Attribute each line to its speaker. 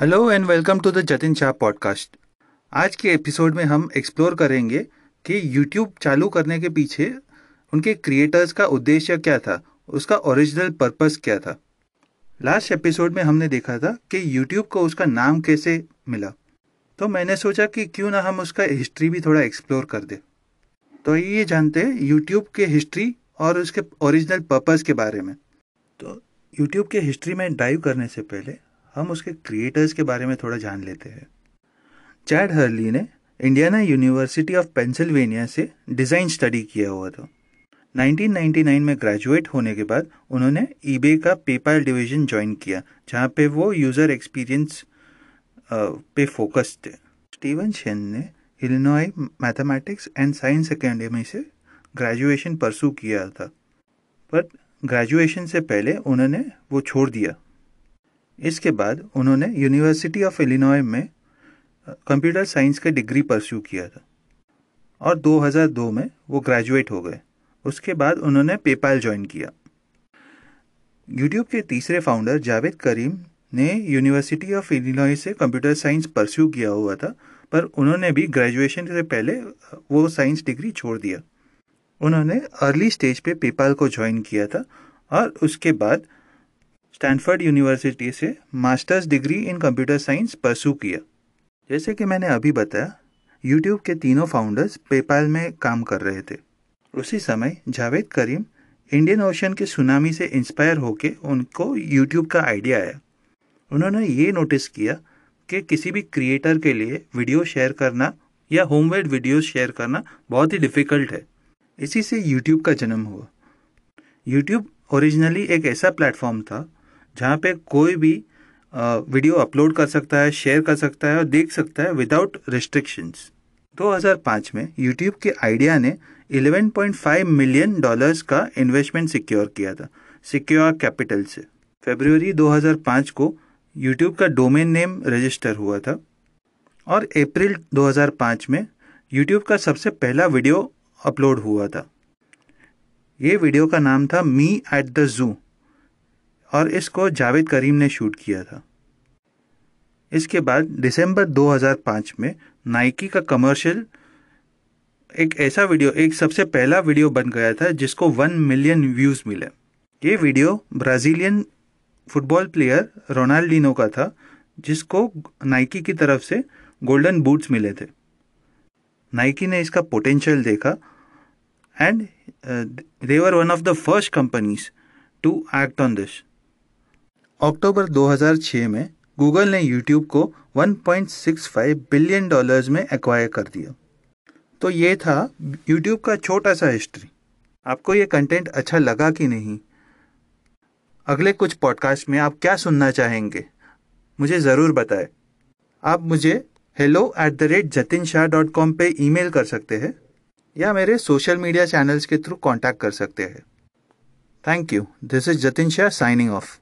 Speaker 1: Hello and welcome to the Jatin Shah podcast आज के episode में हम एक्सप्लोर करेंगे कि यूट्यूब चालू करने के पीछे उनके क्रिएटर्स का उद्देश्य क्या था, उसका ओरिजिनल पर्पस क्या था। लास्ट एपिसोड में हमने देखा था कि यूट्यूब को उसका नाम कैसे मिला। तो मैंने सोचा कि क्यों ना हम उसका हिस्ट्री भी थोड़ा एक्सप्लोर कर दे। तो ये जानते हैं यूट्यूब के हिस्ट्री और उसके ओरिजिनल पर्पस के बारे में। तो यूट्यूब के हिस्ट्री में डाइव करने से पहले हम उसके क्रिएटर्स के बारे में थोड़ा जान लेते हैं। चैड हर्ली ने इंडियाना यूनिवर्सिटी ऑफ़ पेंसिल्वेनिया से डिज़ाइन स्टडी किया हुआ था। 1999 में ग्रेजुएट होने के बाद उन्होंने ईबे का पेपाल डिवीज़न ज्वाइन किया, जहाँ पे वो यूज़र एक्सपीरियंस पे फोकस थे। स्टीवन शेन ने Illinois Mathematics and Science Academy से ग्रेजुएशन परसू किया था। पर ग्रेजुएशन से पहले उन्होंने वो छोड़ दिया। इसके बाद उन्होंने यूनिवर्सिटी ऑफ़ इलिनॉय में कंप्यूटर साइंस का डिग्री परस्यू किया था। और 2002 में वो ग्रेजुएट हो गए। उसके बाद उन्होंने पेपाल ज्वाइन किया। यूट्यूब के तीसरे फाउंडर जावेद करीम ने यूनिवर्सिटी ऑफ़ इलिनॉय से कंप्यूटर साइंस परस्यू किया हुआ था, पर उन्होंने भी ग्रेजुएशन से पहले वो साइंस डिग्री छोड़ दिया। उन्होंने अर्ली स्टेज पे पेपाल को ज्वाइन किया था, और उसके बाद स्टैनफर्ड यूनिवर्सिटी से masters degree in computer science pursue किया। जैसे कि मैंने अभी बताया यूट्यूब के तीनों फाउंडर्स पेपाल में काम कर रहे थे। उसी समय जावेद करीम इंडियन ओशन के सुनामी से इंस्पायर होके उनको यूट्यूब का आइडिया आया। उन्होंने ये नोटिस किया कि किसी भी क्रिएटर के लिए वीडियो शेयर करना या होमवेड वीडियो शेयर करना बहुत ही डिफ़िकल्ट है। इसी से यूट्यूब का जन्म हुआ। यूट्यूब ओरिजिनली एक ऐसा प्लेटफॉर्म था जहाँ पे कोई भी वीडियो अपलोड कर सकता है, शेयर कर सकता है और देख सकता है विदाउट रिस्ट्रिक्शंस 2005 में यूट्यूब के आइडिया ने 11.5 मिलियन डॉलर्स का इन्वेस्टमेंट सिक्योर किया था सिक्योर कैपिटल से। फरवरी 2005 को यूट्यूब का डोमेन नेम रजिस्टर हुआ था और अप्रैल 2005 में यूट्यूब का सबसे पहला वीडियो अपलोड हुआ था। ये वीडियो का नाम था मी एट द जू और इसको जावेद करीम ने शूट किया था। इसके बाद दिसंबर 2005 में नाइकी का कमर्शियल एक ऐसा वीडियो, एक सबसे पहला वीडियो बन गया था जिसको वन मिलियन व्यूज़ मिले। ये video Brazilian football player Ronaldinho का था, जिसको नाइकी की तरफ़ से गोल्डन बूट्स मिले थे। नाइकी ने इसका पोटेंशियल देखा and they were one of the first companies to act on this October 2006 में गूगल ने यूट्यूब को 1.65 बिलियन डॉलर्स में एक्वायर कर दिया। तो ये था यूट्यूब का छोटा सा हिस्ट्री आपको ये कंटेंट अच्छा लगा कि नहीं? अगले कुछ पॉडकास्ट में आप क्या सुनना चाहेंगे, मुझे ज़रूर बताएँ। आप मुझे hello at the rate Jatin Shah dot com पर ई कर सकते हैं, या मेरे सोशल मीडिया चैनल्स के थ्रू कॉन्टैक्ट कर सकते हैं। Thank you this is Jatin Shah signing off